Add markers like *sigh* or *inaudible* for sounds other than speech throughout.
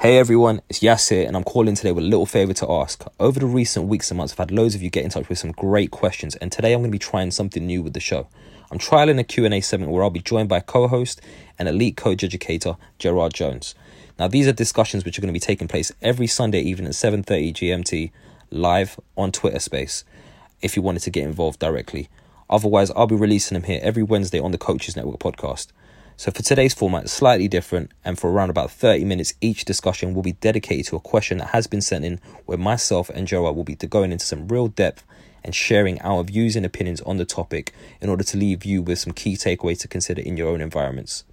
Hey everyone, it's Yasir, and I'm calling today with a little favor to ask. Over the recent weeks and months, I've had loads of you get in touch with some great questions, and today I'm going to be trying something new with the show. I'm trialing a Q&A segment where I'll be joined by a co-host and elite coach educator Gerard Jones. Now, these are discussions which are going to be taking place every Sunday evening at 7:30 GMT, live on Twitter Space. If you wanted to get involved directly, otherwise I'll be releasing them here every Wednesday on the Coaches Network podcast. So for today's format, it's slightly different, and for around about 30 minutes, each discussion will be dedicated to a question that has been sent in, where myself and Gerard will be going into some real depth and sharing our views and opinions on the topic in order to leave you with some key takeaways to consider in your own environments.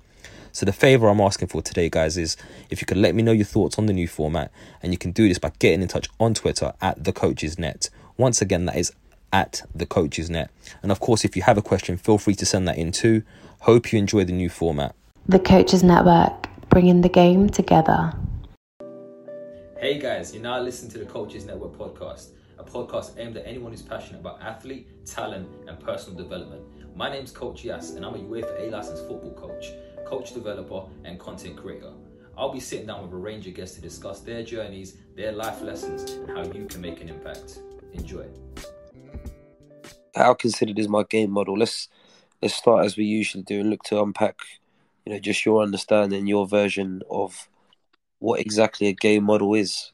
So the favor I'm asking for today, guys, is if you could let me know your thoughts on the new format, and you can do this by getting in touch on Twitter at the Coaches Net. Once again, that is at the Coaches Net. And of course, if you have a question, feel free to send that in too. Hope you enjoy the new format. The Coaches Network, bringing the game together. Hey guys, you're now listening to the Coaches Network podcast, a podcast aimed at anyone who's passionate about athlete, talent, and personal development. My name's Coach Yas, and I'm a UEFA A licensed football coach, coach developer, and content creator. I'll be sitting down with a range of guests to discuss their journeys, their life lessons, and how you can make an impact. Enjoy. How considered is my game model? Let's let's start as we usually do and look to unpack, you know, just your understanding, your version of what exactly a game model is,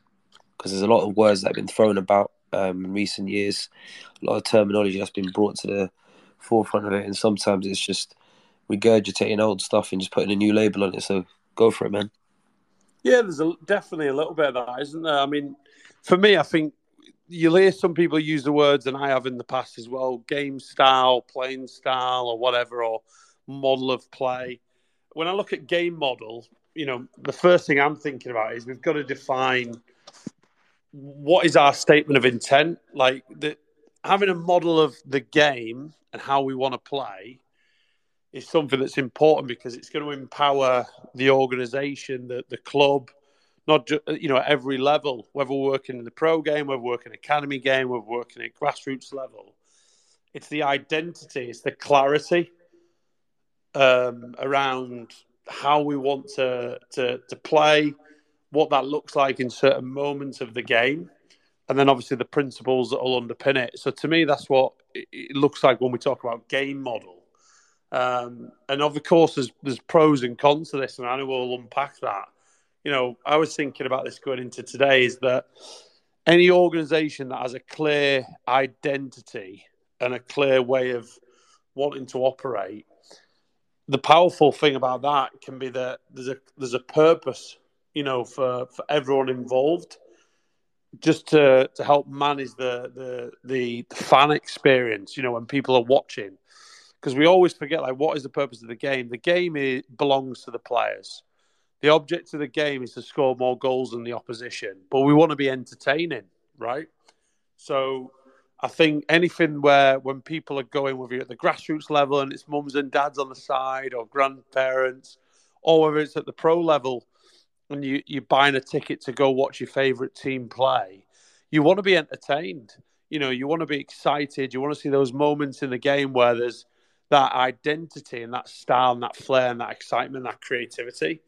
because there's a lot of words that have been thrown about um, in recent years, a lot of terminology that's been brought to the forefront of it, and sometimes it's just regurgitating old stuff and just putting a new label on it. So go for it, man. Yeah, there's a, definitely a little bit of that, isn't there? I mean, for me, I think you'll hear some people use the words, and I have in the past as well, game style, playing style, or whatever, or model of play. When I look at game model, you know, the first thing I'm thinking about is we've got to define what is our statement of intent. Like the, having a model of the game and how we want to play is something that's important because it's going to empower the organization, the, the club, not just you know at every level, whether we're working in the pro game, whether we're working academy game, whether we're working at grassroots level. It's the identity, it's the clarity um, around how we want to, to to play, what that looks like in certain moments of the game, and then obviously the principles that will underpin it. So to me, that's what it looks like when we talk about game model. Um, and of course, there's, there's pros and cons to this, and I know we'll unpack that you know, I was thinking about this going into today is that any organization that has a clear identity and a clear way of wanting to operate, the powerful thing about that can be that there's a there's a purpose, you know, for, for everyone involved, just to to help manage the the the fan experience, you know, when people are watching. Because we always forget like what is the purpose of the game? The game is, belongs to the players the object of the game is to score more goals than the opposition, but we want to be entertaining, right? So I think anything where when people are going with you at the grassroots level and it's mums and dads on the side or grandparents, or whether it's at the pro level and you, you're buying a ticket to go watch your favorite team play, you want to be entertained. You know, you want to be excited. You want to see those moments in the game where there's that identity and that style and that flair and that excitement, and that creativity.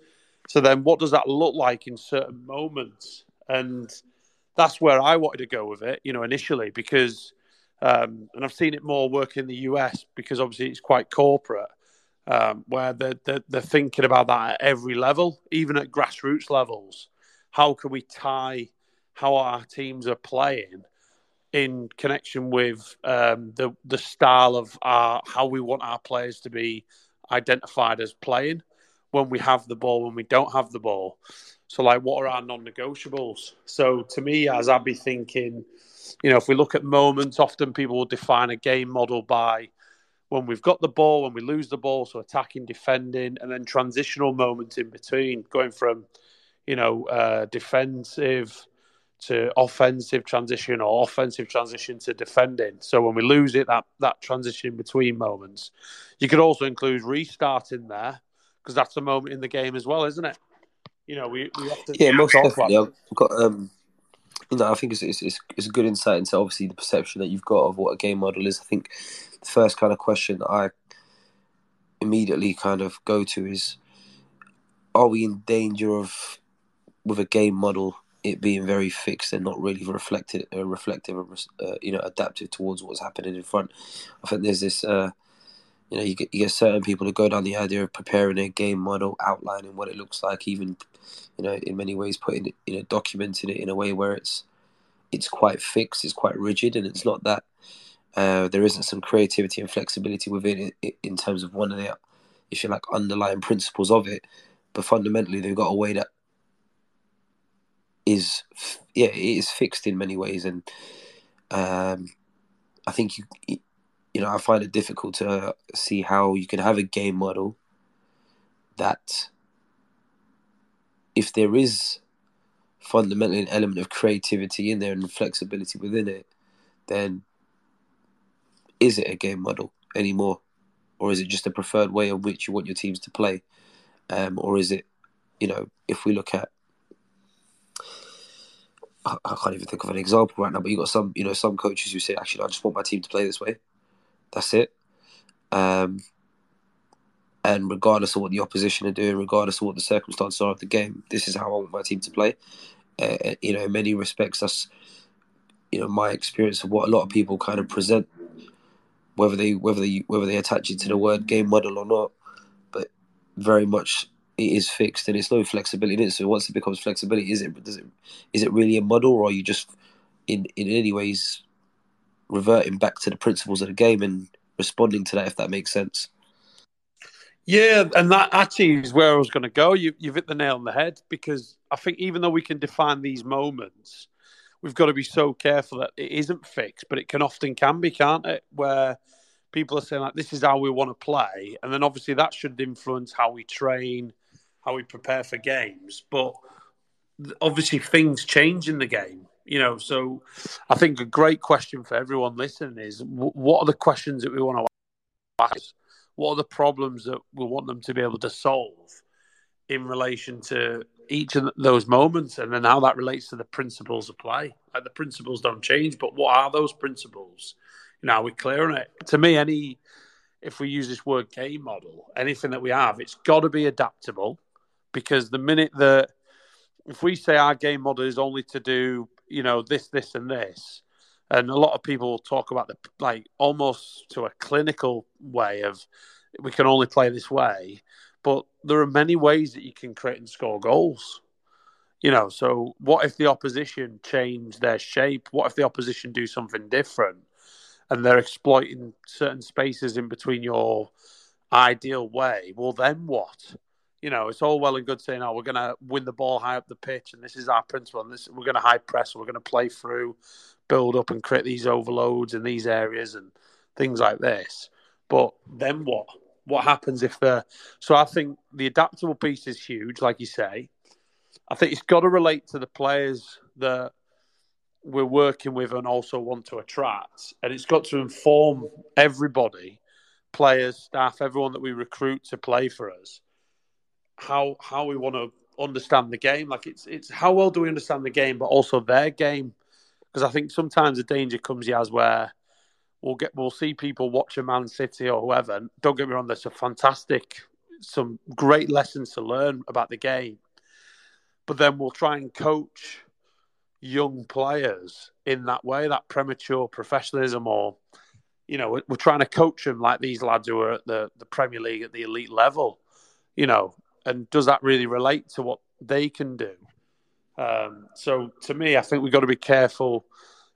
So then, what does that look like in certain moments? And that's where I wanted to go with it, you know, initially because, um, and I've seen it more work in the US because obviously it's quite corporate, um, where they're, they're, they're thinking about that at every level, even at grassroots levels. How can we tie how our teams are playing in connection with um, the the style of our how we want our players to be identified as playing? When we have the ball, when we don't have the ball. So, like, what are our non negotiables? So, to me, as I'd be thinking, you know, if we look at moments, often people will define a game model by when we've got the ball, when we lose the ball, so attacking, defending, and then transitional moments in between, going from, you know, uh, defensive to offensive transition or offensive transition to defending. So when we lose it, that that transition between moments, you could also include restarting there because that's a moment in the game as well, isn't it? You know, we, we have to Yeah, most definitely. I've got um, you know, I think it's, it's it's it's a good insight into obviously the perception that you've got of what a game model is. I think the first kind of question that I immediately kind of go to is, are we in danger of with a game model it being very fixed and not really reflected, uh, reflective, or uh, you know, adaptive towards what's happening in front? I think there's this. Uh, you know, you get, you get certain people who go down the idea of preparing a game model, outlining what it looks like, even, you know, in many ways putting it, you know, documenting it in a way where it's, it's quite fixed, it's quite rigid, and it's not that uh, there isn't some creativity and flexibility within it in terms of one of the, if you like, underlying principles of it. But fundamentally, they've got a way that is, yeah, it is fixed in many ways, and um, I think you you know, I find it difficult to see how you can have a game model that, if there is fundamentally an element of creativity in there and flexibility within it, then is it a game model anymore? Or is it just a preferred way in which you want your teams to play? Um, or is it, you know, if we look at I can't even think of an example right now, but you've got some, you know, some coaches who say, actually, I just want my team to play this way. That's it. Um, and regardless of what the opposition are doing, regardless of what the circumstances are of the game, this is how I want my team to play. Uh, you know, in many respects, that's you know my experience of what a lot of people kind of present, whether they whether they whether they attach it to the word game model or not, but very much it is fixed and it's no flexibility in it. So once it becomes flexibility, is it does it is it really a model or are you just in in any ways reverting back to the principles of the game and responding to that if that makes sense. Yeah, and that actually is where I was going to go. You, you've hit the nail on the head because I think even though we can define these moments, we've got to be so careful that it isn't fixed, but it can often can be, can't it? Where people are saying like, "This is how we want to play," and then obviously that should influence how we train, how we prepare for games. But obviously things change in the game you know, so I think a great question for everyone listening is what are the questions that we want to ask? What are the problems that we want them to be able to solve in relation to each of those moments and then how that relates to the principles of play? Like the principles don't change, but what are those principles? You know, are we clear on it? To me, any if we use this word game model, anything that we have, it's got to be adaptable because the minute that if we say our game model is only to do you know this, this, and this, and a lot of people talk about the like almost to a clinical way of we can only play this way, but there are many ways that you can create and score goals. You know, so what if the opposition change their shape? What if the opposition do something different, and they're exploiting certain spaces in between your ideal way? Well, then what? You know, it's all well and good saying, "Oh, we're going to win the ball high up the pitch, and this is our principle, and this we're going to high press, we're going to play through, build up, and create these overloads in these areas and things like this." But then what? What happens if the? So I think the adaptable piece is huge, like you say. I think it's got to relate to the players that we're working with and also want to attract, and it's got to inform everybody, players, staff, everyone that we recruit to play for us how how we want to understand the game. Like it's it's how well do we understand the game, but also their game. Because I think sometimes the danger comes as where we'll get we'll see people watch a Man City or whoever. And don't get me wrong, there's a fantastic, some great lessons to learn about the game. But then we'll try and coach young players in that way, that premature professionalism, or you know, we're, we're trying to coach them like these lads who are at the the Premier League at the elite level. You know, and does that really relate to what they can do? Um, so to me, I think we've got to be careful,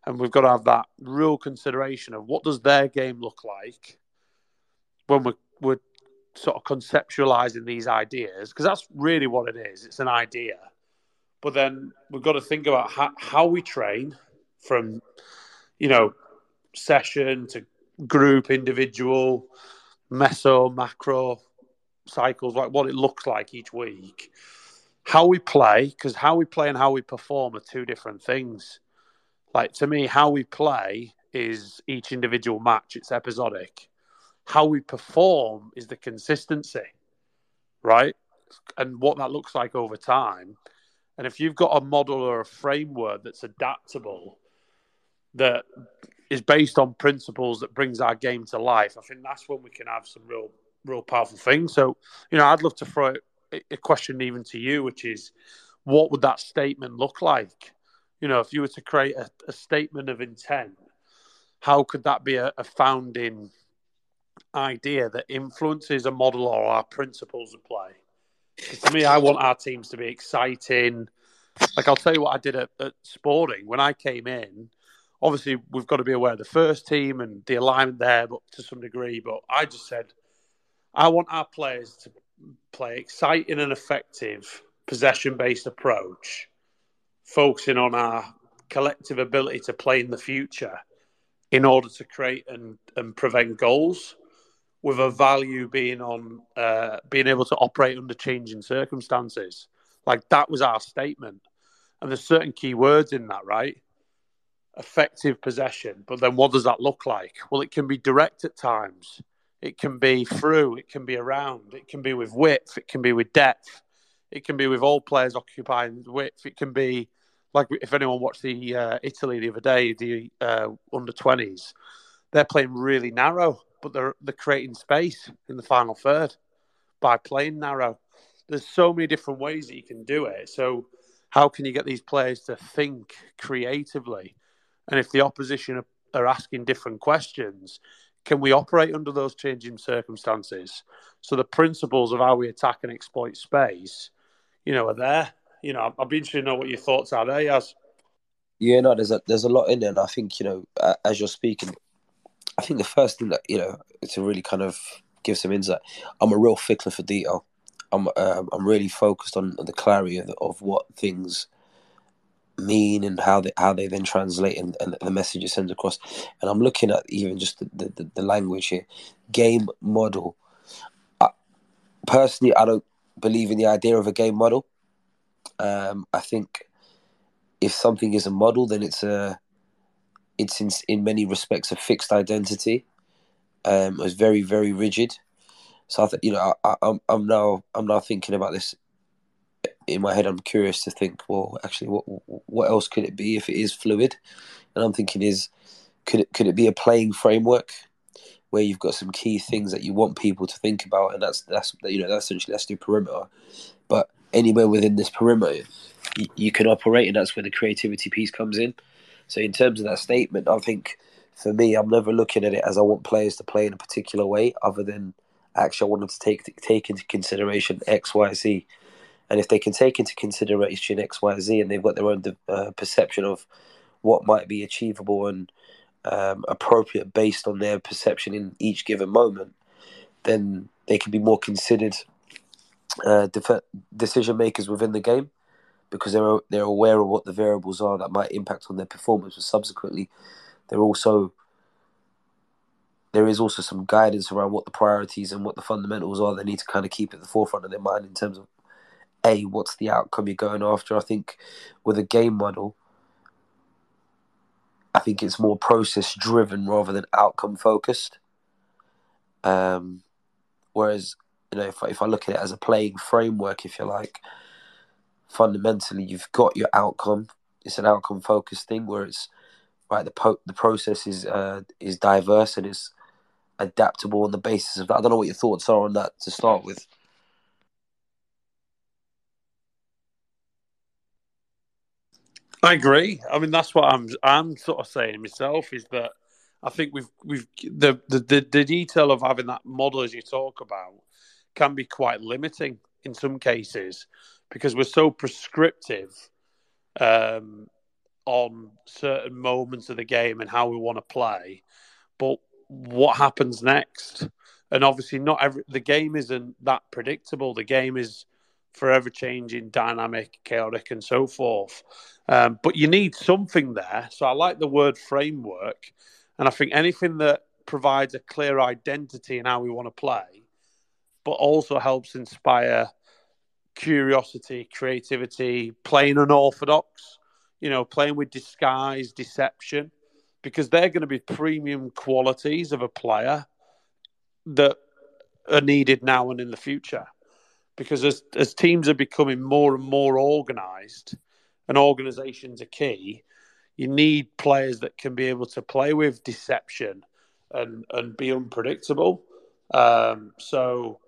and we've got to have that real consideration of what does their game look like when we're, we're sort of conceptualizing these ideas, because that's really what it is. It's an idea, but then we've got to think about how, how we train from, you know, session to group, individual, meso, macro, cycles, like what it looks like each week, how we play, because how we play and how we perform are two different things. Like to me, how we play is each individual match, it's episodic. How we perform is the consistency, right? And what that looks like over time. And if you've got a model or a framework that's adaptable, that is based on principles that brings our game to life, I think that's when we can have some real, real powerful thing. So, you know, I'd love to throw a question even to you, which is, what would that statement look like? You know, if you were to create a, a statement of intent, how could that be a, a founding idea that influences a model or our principles of play? to me, I want our teams to be exciting. Like I'll tell you what I did at, at Sporting when I came in obviously we've got to be aware of the first team and the alignment there, but to some degree. But I just said I want our players to play exciting and effective possession-based approach, focusing on our collective ability to play in the future in order to create and, and prevent goals with a value being on uh, being able to operate under changing circumstances. Like that was our statement. And there's certain key words in that, right? effective possession. But then what does that look like? Well, it can be direct at times. It can be through. It can be around. It can be with width. It can be with depth. It can be with all players occupying width. It can be like if anyone watched the uh, Italy the other day, the uh, under twenties, they're playing really narrow, but they're they're creating space in the final third by playing narrow. There's so many different ways that you can do it. So how can you get these players to think creatively? And if the opposition are, asking different questions, can we operate under those changing circumstances? So the principles of how we attack and exploit space, you know, are there. You know, I'd be interested to know what your thoughts are there, Yas. Yeah, no, there's a there's a lot in there, and I think you know, as you're speaking, I think the first thing that you know to really kind of give some insight, I'm a real fickler for detail. I'm um, I'm really focused on the clarity of, of what things mean and how they how they then translate and, and the message it sends across. And I'm looking at even just the, the, the language here, game model. I, personally, I don't believe in the idea of a game model. Um, I think if something is a model, then it's a it's in in many respects a fixed identity. Um, it's very very rigid. So I think you know I, I'm I'm now I'm now thinking about this in my head, I'm curious to think, well, actually, what what else could it be if it is fluid? And I'm thinking, is could it could it be a playing framework where you've got some key things that you want people to think about, and that's that's you know that's essentially that's the perimeter. But anywhere within this perimeter, you, you can operate, and that's where the creativity piece comes in. So in terms of that statement, I think for me, I'm never looking at it as I want players to play in a particular way, other than actually I want them to take take into consideration X, Y, Z. And if they can take into consideration X, Y, Z, and they've got their own uh, perception of what might be achievable and um, appropriate based on their perception in each given moment, then they can be more considered uh, def- decision makers within the game because they're they're aware of what the variables are that might impact on their performance. But subsequently, they're also there is also some guidance around what the priorities and what the fundamentals are. They need to kind of keep at the forefront of their mind in terms of a what's the outcome you're going after. I think with a game model, I think it's more process driven rather than outcome focused. Um, whereas you know if I, if I look at it as a playing framework, if you like, fundamentally you've got your outcome. It's an outcome focused thing where it's right. The po- the process is uh, is diverse and it's adaptable on the basis of that. I don't know what your thoughts are on that to start with. I agree. I mean, that's what I'm. I'm sort of saying myself is that I think we've we've the the the, the detail of having that model as you talk about can be quite limiting in some cases because we're so prescriptive um, on certain moments of the game and how we want to play, but what happens next? And obviously, not every the game isn't that predictable. The game is forever changing, dynamic, chaotic, and so forth. Um, but you need something there. So I like the word framework. And I think anything that provides a clear identity in how we want to play, but also helps inspire curiosity, creativity, playing unorthodox, you know, playing with disguise, deception, because they're going to be premium qualities of a player that are needed now and in the future. Because as, as teams are becoming more and more organized and organizations are key, you need players that can be able to play with deception and, and be unpredictable. Um, so,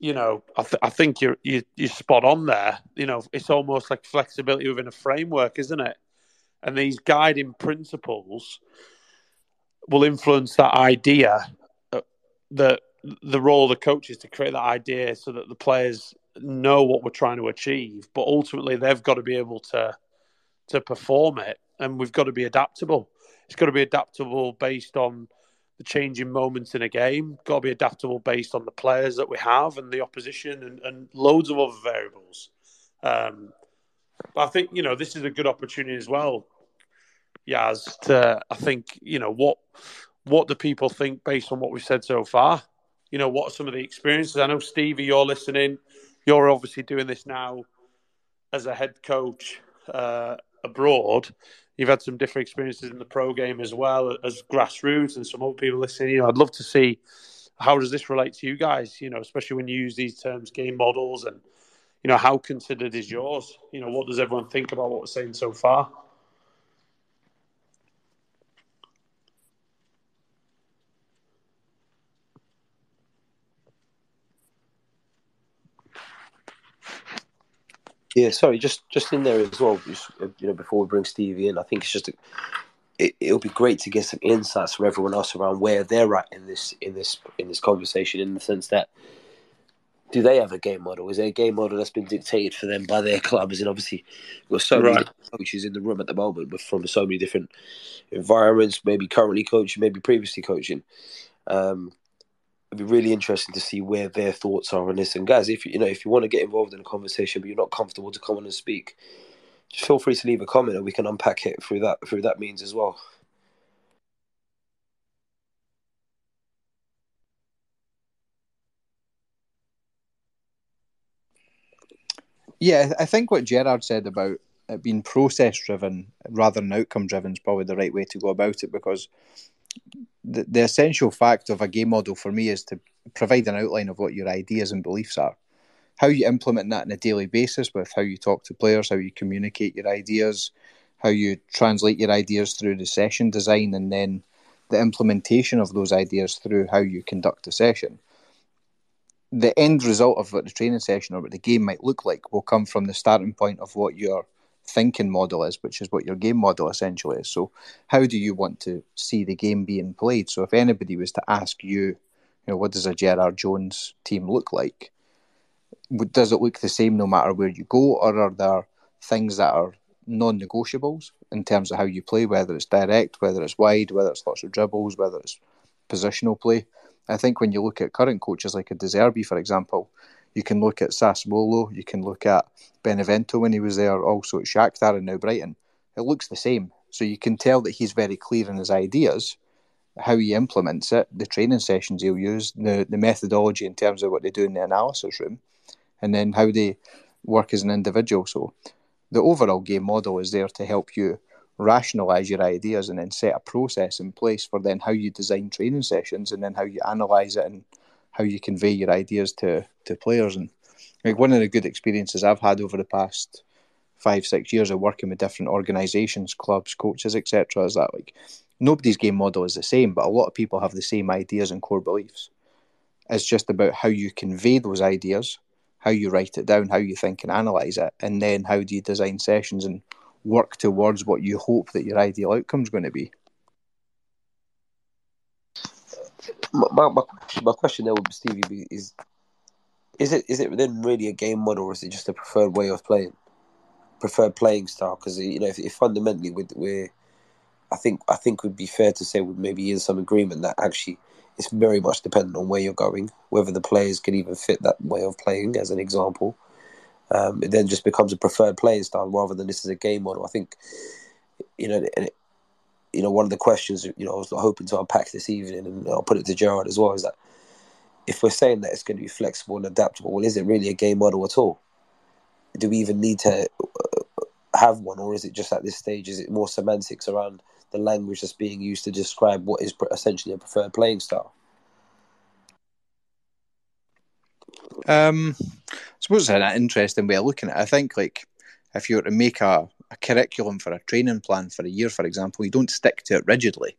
you know, I, th- I think you're, you, you're spot on there. You know, it's almost like flexibility within a framework, isn't it? And these guiding principles will influence that idea uh, that the role of the coach is to create that idea so that the players know what we're trying to achieve, but ultimately they've got to be able to to perform it, and we've got to be adaptable. It's got to be adaptable based on the changing moments in a game. Got to be adaptable based on the players that we have and the opposition and, and loads of other variables. Um, but I think you know this is a good opportunity as well, Yas. To I think you know what what do people think based on what we've said so far? You know what are some of the experiences? I know Stevie, you're listening. You're obviously doing this now as a head coach uh, abroad you've had some different experiences in the pro game as well as grassroots and some other people listening. You know, I'd love to see how does this relate to you guys? You know, especially when you use these terms, game models, and you know how considered is yours? You know, what does everyone think about what we're saying so far? Yeah, sorry, just just in there as well. Just, you know, before we bring Stevie in, I think it's just a, it, it'll be great to get some insights from everyone else around where they're at in this in this in this conversation. In the sense that, do they have a game model? Is there a game model that's been dictated for them by their clubs? And obviously, we've got so right. many coaches in the room at the moment, but from so many different environments. Maybe currently coaching, maybe previously coaching. Um, it'd be really interesting to see where their thoughts are on this. And guys, if you, you know if you want to get involved in a conversation but you're not comfortable to come on and speak, just feel free to leave a comment and we can unpack it through that through that means as well. Yeah, I think what Gerard said about it being process driven rather than outcome driven is probably the right way to go about it because the, the essential fact of a game model for me is to provide an outline of what your ideas and beliefs are. How you implement that on a daily basis with how you talk to players, how you communicate your ideas, how you translate your ideas through the session design, and then the implementation of those ideas through how you conduct a session. The end result of what the training session or what the game might look like will come from the starting point of what your thinking model is, which is what your game model essentially is. So, how do you want to see the game being played? So, if anybody was to ask you, you know, what does a Gerard Jones team look like? Does it look the same no matter where you go, or are there things that are non-negotiables in terms of how you play, whether it's direct, whether it's wide, whether it's lots of dribbles, whether it's positional play? I think when you look at current coaches like a De Zerbi, for example, you can look at Sassuolo, you can look at Benevento when he was there, also at Shakhtar and now Brighton. It looks the same. So you can tell that he's very clear in his ideas, how he implements it, the training sessions he'll use, the, the methodology in terms of what they do in the analysis room, and then how they work as an individual. So the overall game model is there to help you rationalize your ideas and then set a process in place for then how you design training sessions and then how you analyze it and how you convey your ideas to to players. And like one of the good experiences I've had over the past five six years of working with different organisations, clubs, coaches, etc. Is that like nobody's game model is the same, but a lot of people have the same ideas and core beliefs. It's just about how you convey those ideas, how you write it down, how you think and analyse it, and then how do you design sessions and work towards what you hope that your ideal outcome is going to be. my, my, my question there would be, Stevie is is it is it then really a game model or is it just a preferred way of playing preferred playing style? Because you know if, if fundamentally we're, we're, I think I think it would be fair to say we maybe in some agreement that actually it's very much dependent on where you're going whether the players can even fit that way of playing as an example. Um, it then just becomes a preferred playing style rather than this is a game model. I think you know and it, you know, one of the questions, you know, I was hoping to unpack this evening, and I'll put it to Gerard as well, is that if we're saying that it's going to be flexible and adaptable, well, is it really a game model at all? do we even need to uh, have one, or is it just at this stage? Is it more semantics around the language that's being used to describe what is essentially a preferred playing style? Um, I suppose it's an interesting way of looking at it. I think, like, if you were to make a, a curriculum for a training plan for a year, for example, you don't stick to it rigidly.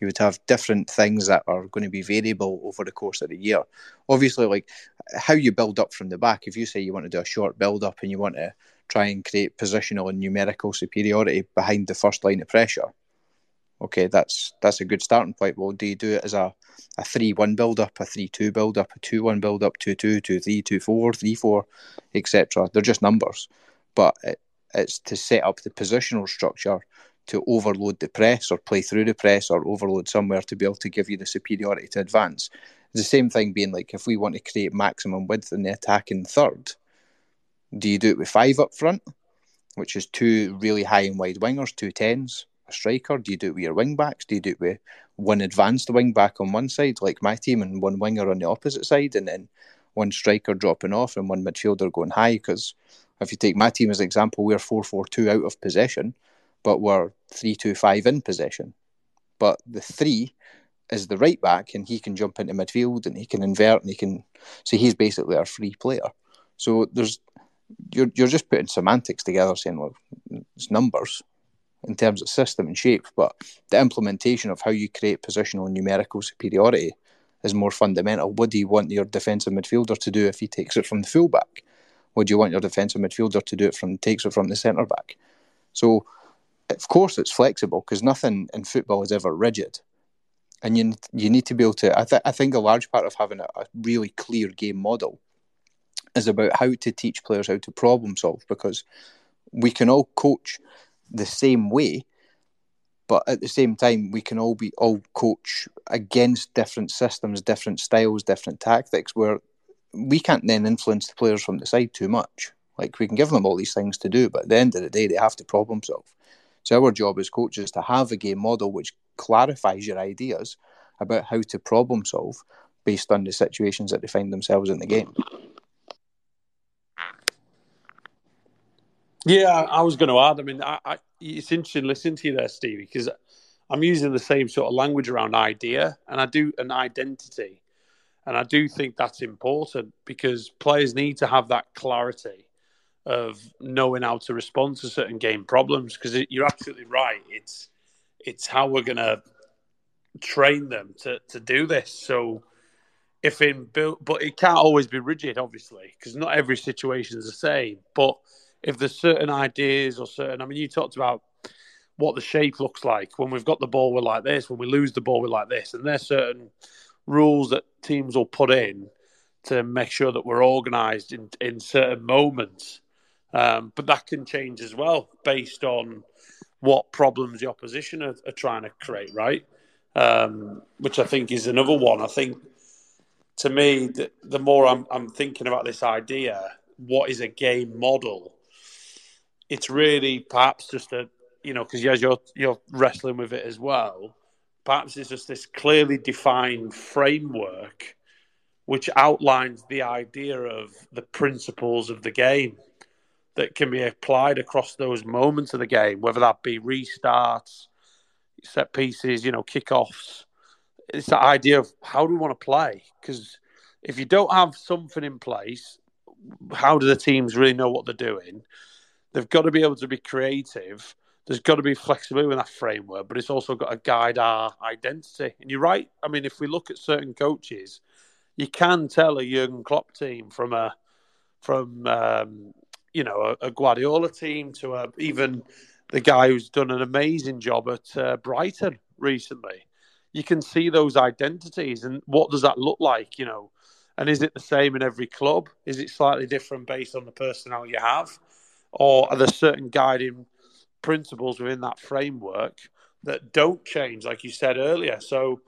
You would have different things that are going to be variable over the course of the year. Obviously, like how you build up from the back. If you say you want to do a short build up and you want to try and create positional and numerical superiority behind the first line of pressure, okay, that's that's a good starting point. Well, do you do it as a a three one build up, a three two build up, a two one build up, two two, two three, two four, three four, etc. They're just numbers, but it, it's to set up the positional structure to overload the press or play through the press or overload somewhere to be able to give you the superiority to advance. The same thing being like if we want to create maximum width in the attacking third, do you do it with five up front, which is two really high and wide wingers, two tens, a striker? Do you do it with your wing backs? Do you do it with one advanced wing back on one side, like my team, and one winger on the opposite side, and then one striker dropping off and one midfielder going high? Because if you take my team as an example, we're 4 4 2 out of possession, but we're 3 2 5 in possession. But the three is the right back, and he can jump into midfield and he can invert and he can. So he's basically our free player. So there's you're you're just putting semantics together, saying well, it's numbers in terms of system and shape, but the implementation of how you create positional numerical superiority is more fundamental. What do you want your defensive midfielder to do if he takes it from the fullback? What do you want your defensive midfielder to do it from takes it from the centre back? So, of course, it's flexible because nothing in football is ever rigid, and you you need to be able to. I, th- I think a large part of having a, a really clear game model is about how to teach players how to problem solve because we can all coach the same way, but at the same time we can all be all coach against different systems, different styles, different tactics where we can't then influence the players from the side too much. Like we can give them all these things to do, but at the end of the day, they have to problem solve. So our job as coaches to have a game model which clarifies your ideas about how to problem solve based on the situations that they find themselves in the game. Yeah, I was going to add. I mean, I, I, it's interesting listening to you there, Stevie, because I'm using the same sort of language around idea, and I do an identity. And I do think that's important because players need to have that clarity of knowing how to respond to certain game problems. Because you're absolutely right. It's it's how we're going to train them to, to do this. So if in but it can't always be rigid, obviously, because not every situation is the same. But if there's certain ideas or certain, I mean, you talked about what the shape looks like when we've got the ball, we're like this. When we lose the ball, we're like this. And there's certain rules that teams will put in to make sure that we're organised in, in certain moments. Um, but that can change as well based on what problems the opposition are, are trying to create, right? Um, which I think is another one. I think to me, the, the more I'm, I'm thinking about this idea, what is a game model? It's really perhaps just a, you know, because as you're, you're wrestling with it as well, perhaps it's just this clearly defined framework which outlines the idea of the principles of the game that can be applied across those moments of the game, whether that be restarts, set pieces, you know, kickoffs. It's the idea of how do we want to play? Because if you don't have something in place, how do the teams really know what they're doing? They've got to be able to be creative there's got to be flexibility in that framework, but it's also got to guide our identity. And you're right. I mean, if we look at certain coaches, you can tell a Jurgen Klopp team from a from um, you know a, a, Guardiola team to a, even the guy who's done an amazing job at uh, Brighton recently. You can see those identities, and what does that look like? You know, and is it the same in every club? Is it slightly different based on the personnel you have, or are there certain guiding principles within that framework that don't change, like you said earlier. So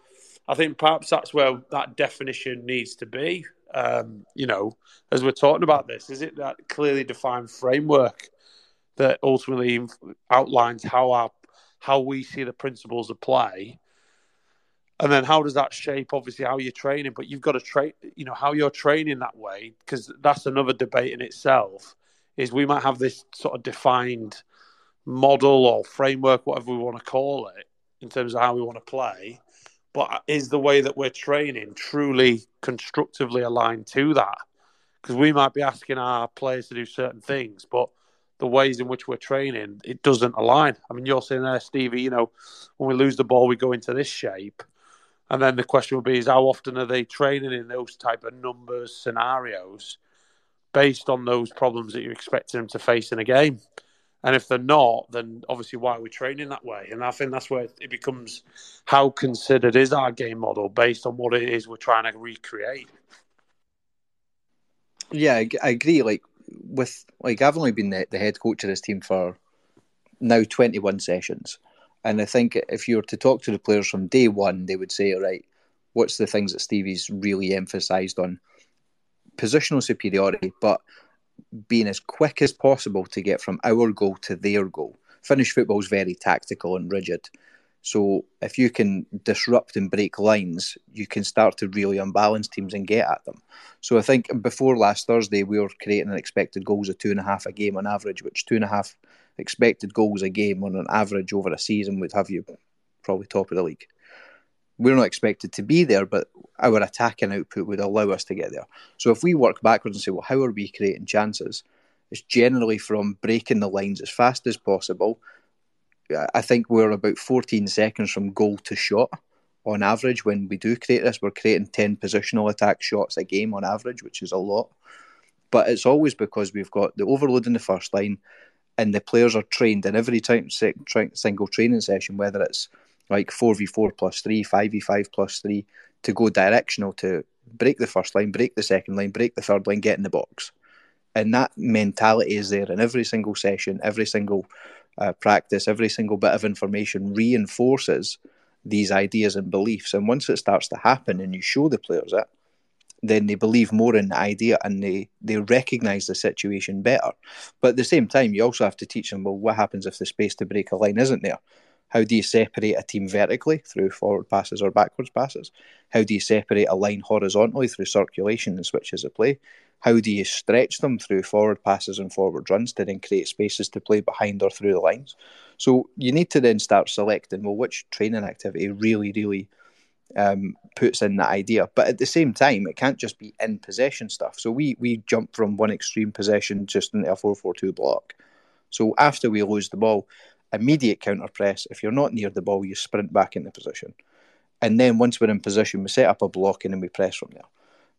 I think perhaps that's where that definition needs to be. Um, you know, as we're talking about this, is it that clearly defined framework that ultimately outlines how our how we see the principles of play? And then how does that shape obviously how you're training? But you've got to train, you know, how you're training that way, because that's another debate in itself is we might have this sort of defined model or framework, whatever we want to call it, in terms of how we want to play. But is the way that we're training truly constructively aligned to that? Because we might be asking our players to do certain things, but the ways in which we're training, it doesn't align. I mean, you're saying there, Stevie, you know, when we lose the ball, we go into this shape. And then the question would be is how often are they training in those type of numbers scenarios based on those problems that you're expecting them to face in a game? And if they're not, then obviously why are we training that way? And I think that's where it becomes how considered is our game model based on what it is we're trying to recreate. Yeah, I, agree. Like with like I've only been the, the head coach of this team for now twenty one sessions, and I think if you were to talk to the players from day one, they would say, "All right, what's the things that Stevie's really emphasised on? Positional superiority, but being as quick as possible to get from our goal to their goal. Finnish football is very tactical and rigid. So if you can disrupt and break lines, you can start to really unbalance teams and get at them. So I think before last Thursday, we were creating an expected goals of two and a half a game on average, which two and a half expected goals a game on an average over a season would have you probably top of the league. We're not expected to be there, but our attacking output would allow us to get there. So if we work backwards and say, well, how are we creating chances? It's generally from breaking the lines as fast as possible. I think we're about 14 seconds from goal to shot on average when we do create this. We're creating 10 positional attack shots a game on average, which is a lot. But it's always because we've got the overload in the first line and the players are trained in every time, single training session, whether it's like 4v4 plus 3, 5v5 plus 3, to go directional to break the first line, break the second line, break the third line, get in the box. And that mentality is there in every single session, every single uh, practice, every single bit of information reinforces these ideas and beliefs. And once it starts to happen and you show the players it, then they believe more in the idea and they, they recognize the situation better. But at the same time, you also have to teach them well, what happens if the space to break a line isn't there? How do you separate a team vertically through forward passes or backwards passes? How do you separate a line horizontally through circulation and switches of play? How do you stretch them through forward passes and forward runs to then create spaces to play behind or through the lines? So you need to then start selecting well which training activity really, really um, puts in that idea. But at the same time, it can't just be in possession stuff. So we we jump from one extreme possession just into a four four two block. So after we lose the ball, immediate counter press. If you're not near the ball, you sprint back into position. And then once we're in position, we set up a block and then we press from there.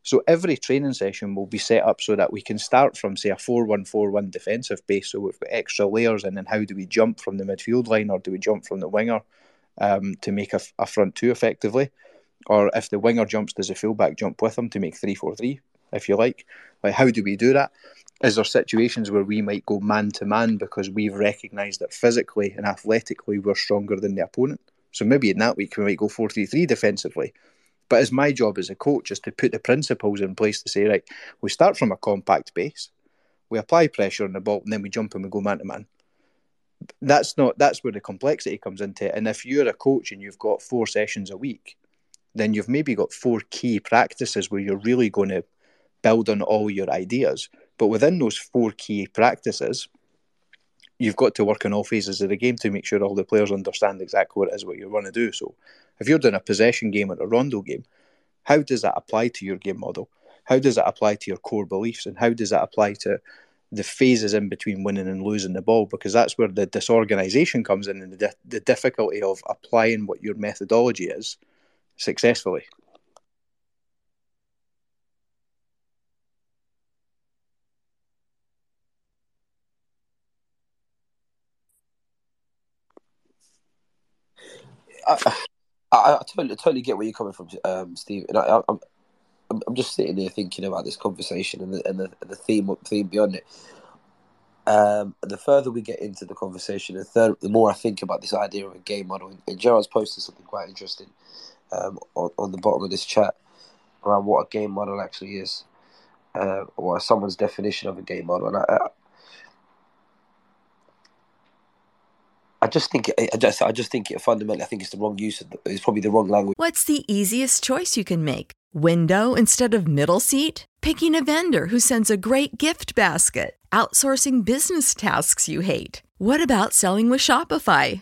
So every training session will be set up so that we can start from, say, a 4 1 4 1 defensive base. So we've got extra layers, and then how do we jump from the midfield line or do we jump from the winger um, to make a, a, front two effectively? Or if the winger jumps, does the fullback jump with him to make 3 4 3, if you like? Like, how do we do that? Is there situations where we might go man to man because we've recognised that physically and athletically we're stronger than the opponent? So maybe in that week we might go 4 3 3 defensively. But as my job as a coach is to put the principles in place to say, right, we start from a compact base, we apply pressure on the ball, and then we jump and we go man to man. That's not that's where the complexity comes into it. And if you're a coach and you've got four sessions a week, then you've maybe got four key practices where you're really going to build on all your ideas. But within those four key practices, you've got to work on all phases of the game to make sure all the players understand exactly what it is what you want to do. So if you're doing a possession game or a rondo game, how does that apply to your game model? How does that apply to your core beliefs? And how does that apply to the phases in between winning and losing the ball? Because that's where the disorganization comes in and the, the difficulty of applying what your methodology is successfully. I, I, I totally, totally get where you're coming from, um, Steve. And I, am I'm, I'm just sitting here thinking about this conversation and the, and the, the theme, theme beyond it. Um, the further we get into the conversation, the, third, the more I think about this idea of a game model. And Gerard's posted something quite interesting um, on, on the bottom of this chat around what a game model actually is, uh, or someone's definition of a game model. And I, I just think I just I just think it fundamentally I think it's the wrong use of the, it's probably the wrong language. What's the easiest choice you can make? Window instead of middle seat? Picking a vendor who sends a great gift basket? outsourcing business tasks you hate? What about selling with Shopify?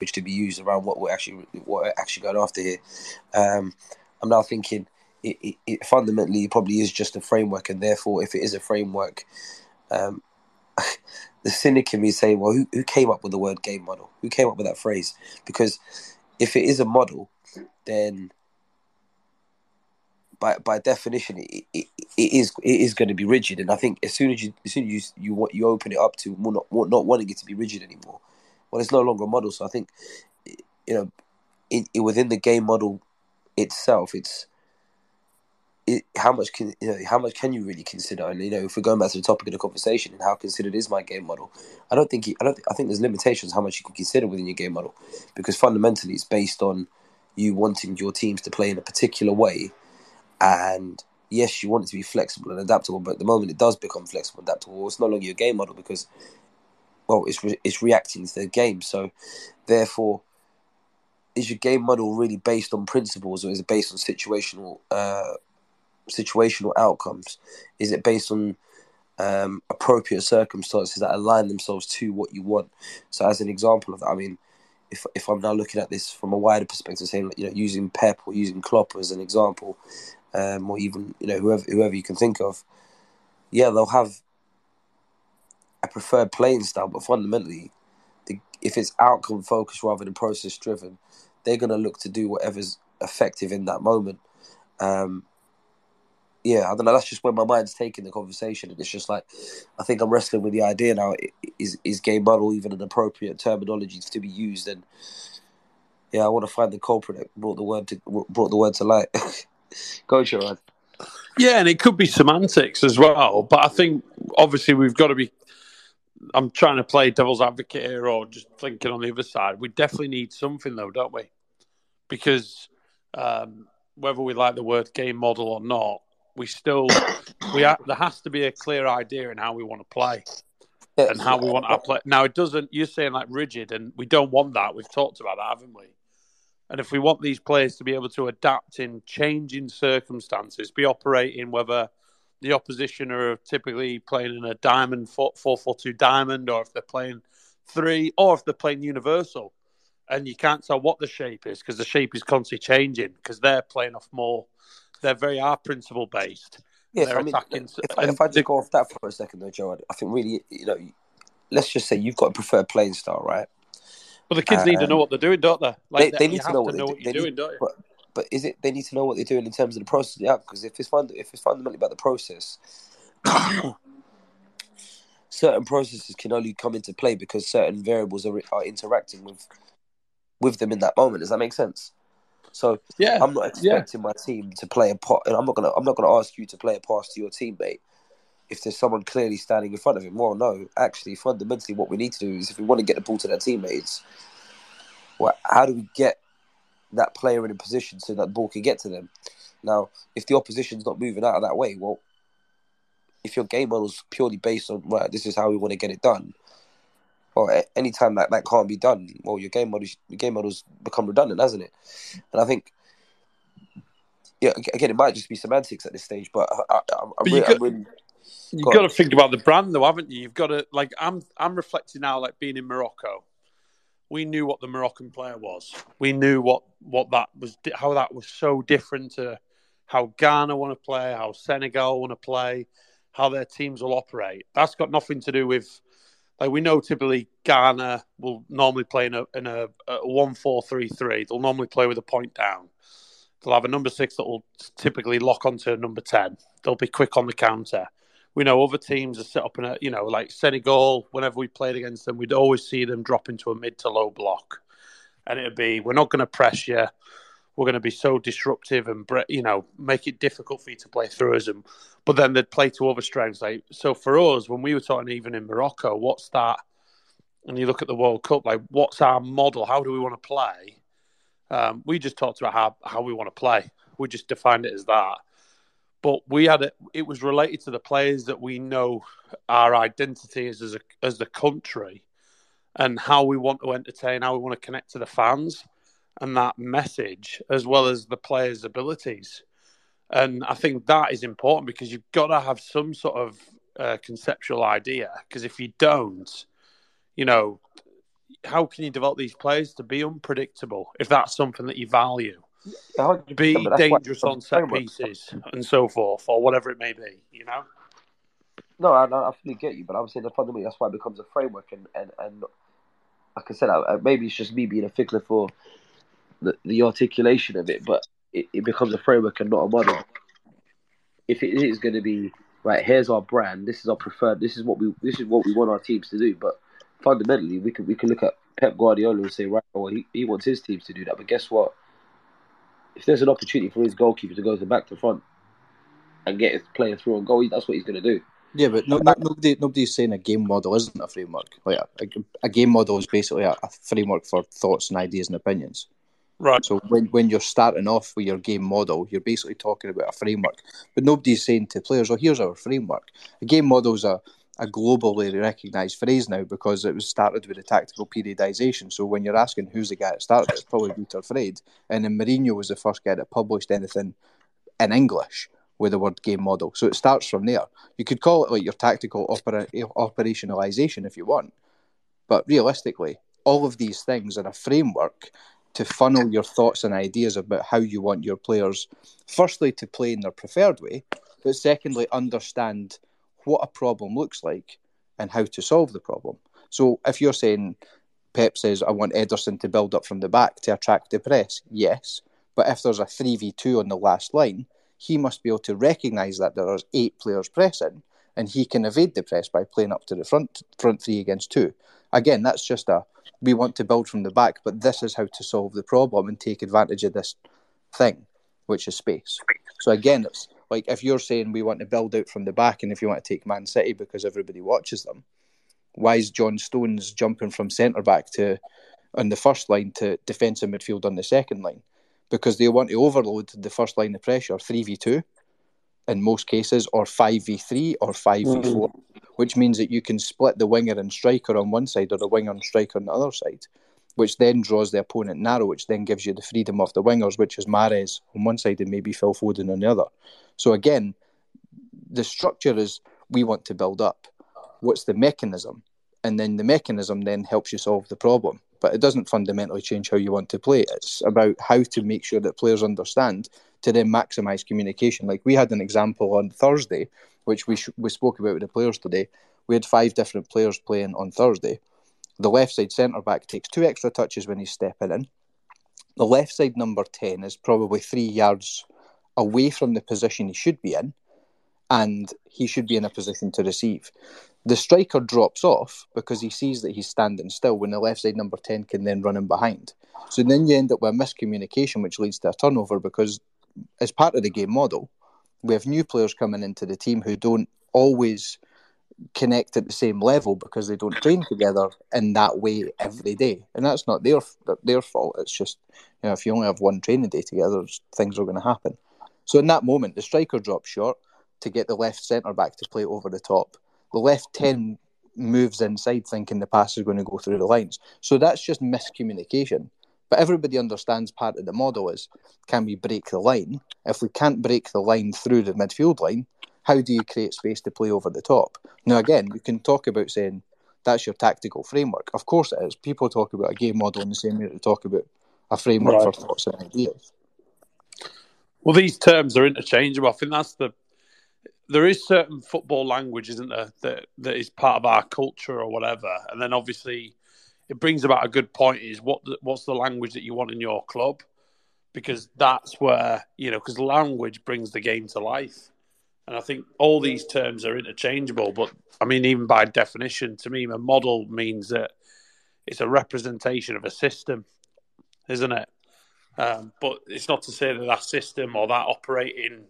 Which to be used around what we're actually what we're actually going after here. Um, I'm now thinking it, it, it, fundamentally probably is just a framework, and therefore, if it is a framework, um, *laughs* the cynic in me saying, "Well, who, who came up with the word game model? Who came up with that phrase?" Because if it is a model, then by by definition, it, it, it is it is going to be rigid. And I think as soon as you as soon as you you, you open it up to not not wanting it to be rigid anymore, well, it's no longer a model. So I think, you know, it, it, within the game model itself, it's it, how much can you know how much can you really consider? And you know, if we're going back to the topic of the conversation and how considered is my game model, I don't think I don't I think there's limitations how much you can consider within your game model, because fundamentally it's based on you wanting your teams to play in a particular way, and yes, you want it to be flexible and adaptable, but at the moment it does become flexible and adaptable. It's no longer your game model because well, it's re- it's reacting to the game. So, therefore, is your game model really based on principles, or is it based on situational uh, situational outcomes? Is it based on um, appropriate circumstances that align themselves to what you want? So, as an example of that, I mean, if if I'm now looking at this from a wider perspective, saying you know using Pep or using Klopp as an example, um, or even you know whoever whoever you can think of, yeah, they'll have a preferred playing style, but fundamentally, the, if it's outcome focused rather than process driven, they're going to look to do whatever's effective in that moment. Um, yeah, I don't know. That's just where my mind's taking the conversation, and it's just like I think I'm wrestling with the idea now: is is game model even an appropriate terminology to be used? And yeah, I want to find the culprit that brought the word to brought the word to light. *laughs* Go, Sharon. Yeah, and it could be semantics as well, but I think obviously we've got to be I'm trying to play devil's advocate here, or just thinking on the other side. We definitely need something, though, don't we? Because um, whether we like the word game model or not, we still *coughs* we ha- there has to be a clear idea in how we want to play and how we want to play. Now, it doesn't. You're saying like rigid, and we don't want that. We've talked about that, haven't we? And if we want these players to be able to adapt in changing circumstances, be operating whether the opposition are typically playing in a diamond four four four two diamond, or if they're playing three, or if they're playing universal, and you can't tell what the shape is because the shape is constantly changing because they're playing off more. They're very R principle based. Yes, I mean, attacking, if, I, if I just go off that for a second, though, Joe, I think really, you know, let's just say you've got a preferred playing style, right? Well, the kids um, need to know what they're doing, don't they? Like, they, they need to know, what, to know what, you're doing, don't you? But, but is it they need to know what they're doing in terms of the process of the outcome? Because if it's fund, if it's fundamentally about the process, *coughs* certain processes can only come into play because certain variables are, are interacting with with them in that moment. Does that make sense? So yeah, I'm not expecting yeah. my team to play a part, and I'm not gonna I'm not gonna ask you to play a pass to your teammate if there's someone clearly standing in front of him. Well, no, actually, fundamentally, what we need to do is if we want to get the ball to their teammates, well, how do we get that player in a position so that the ball can get to them. Now, if the opposition's not moving out of that way, well, if your game model's purely based on right, this is how we want to get it done, or any time that that can't be done, well, your game model your game model's become redundant, hasn't it? And I think yeah, again, it might just be semantics at this stage, but I, I, I'm, But really, got- I'm really You've Go got on. to think about the brand, though, haven't you? You've got to like. I'm I'm reflecting now, like being in Morocco. We knew what the Moroccan player was. We knew what what that was, how that was so different to how Ghana want to play, how Senegal want to play, how their teams will operate. That's got nothing to do with. Like we know, typically Ghana will normally play in a in a, a one four three three. They'll normally play with a point down. They'll have a number six that will typically lock onto a number ten. They'll be quick on the counter we know other teams are set up in a you know like Senegal. Whenever we played against them, we'd always see them drop into a mid to low block, and it'd be we're not going to press you. We're going to be so disruptive and you know make it difficult for you to play through us. And but then they'd play to other strengths. Like so for us, when we were talking even in Morocco, what's that? And you look at the World Cup, like what's our model? How do we want to play? Um, we just talked about how how we want to play. We just defined it as that but we had it. It was related to the players that we know our identity is as a, as the country, and how we want to entertain, how we want to connect to the fans, and that message as well as the players' abilities. And I think that is important because you've got to have some sort of uh, conceptual idea. Because if you don't, you know, how can you develop these players to be unpredictable if that's something that you value? Be dangerous on set pieces and so forth, or whatever it may be. You know. No, I, I fully get you, but I'm saying that fundamentally that's why it becomes a framework, and and, and like I said, I, maybe it's just me being a fickler for the, the articulation of it, but it, it becomes a framework and not a model. If it is going to be right, here's our brand. This is our preferred. This is what we. This is what we want our teams to do. But fundamentally, we can we can look at Pep Guardiola and say, right, well, he, he wants his teams to do that. But guess what? If there's an opportunity for his goalkeeper to go to back to front and get his player through and goal, that's what he's going to do. Yeah, but no, no, nobody nobody's saying a game model isn't a framework. Like a, a game model is basically a, a framework for thoughts and ideas and opinions. Right. So when, when you're starting off with your game model, you're basically talking about a framework. But nobody's saying to players, "Oh, here's our framework." A game model is a, a globally recognised phrase now because it was started with a tactical periodisation. So when you're asking who's the guy that started it, it's probably Vitor Frade. And then Mourinho was the first guy that published anything in English with the word game model. So it starts from there. You could call it like your tactical opera- eh, operationalization if you want. But realistically, all of these things are a framework to funnel your thoughts and ideas about how you want your players, firstly, to play in their preferred way, but secondly, understand what a problem looks like and how to solve the problem. So if you're saying, Pep says, I want Ederson to build up from the back to attract the press, yes. But if there's a 3v2 on the last line, he must be able to recognise that there are eight players pressing and he can evade the press by playing up to the front front three against two. Again, that's just a we want to build from the back, but this is how to solve the problem and take advantage of this thing, which is space. So again, it's like if you're saying we want to build out from the back, and if you want to take Man City because everybody watches them, why is John Stones jumping from centre back to on the first line to defensive midfield on the second line? Because they want to overload the first line of pressure three v two in most cases, or five v three or five v four, mm. which means that you can split the winger and striker on one side or the winger and striker on the other side, which then draws the opponent narrow, which then gives you the freedom of the wingers, which is Mahrez on one side and maybe Phil Foden on the other. So again, the structure is we want to build up. What's the mechanism? And then the mechanism then helps you solve the problem. But it doesn't fundamentally change how you want to play. It's about how to make sure that players understand to then maximise communication. Like we had an example on Thursday, which we sh- we spoke about with the players today. We had five different players playing on Thursday. The left side centre back takes two extra touches when he's stepping in. The left side number 10 is probably three yards away from the position he should be in, and he should be in a position to receive. The striker drops off because he sees that he's standing still when the left side number 10 can then run him behind. So then you end up with a miscommunication, which leads to a turnover because, as part of the game model, we have new players coming into the team who don't always connect at the same level because they don't train together in that way every day, and that's not their their fault. It's just you know if you only have one training day together, things are going to happen. So in that moment, the striker drops short to get the left centre back to play over the top. The left ten moves inside, thinking the pass is going to go through the lines. So that's just miscommunication. But everybody understands part of the model is can we break the line? If we can't break the line through the midfield line, how do you create space to play over the top? Now, again, we can talk about saying that's your tactical framework. Of course, it is. People talk about a game model in the same way they talk about a framework right. for thoughts and ideas. Well, these terms are interchangeable. I think that's the there is certain football language, isn't there, that that is part of our culture or whatever, and then obviously it brings about a good point is what the, what's the language that you want in your club because that's where you know because language brings the game to life and i think all these terms are interchangeable but i mean even by definition to me a model means that it's a representation of a system isn't it um, but it's not to say that that system or that operating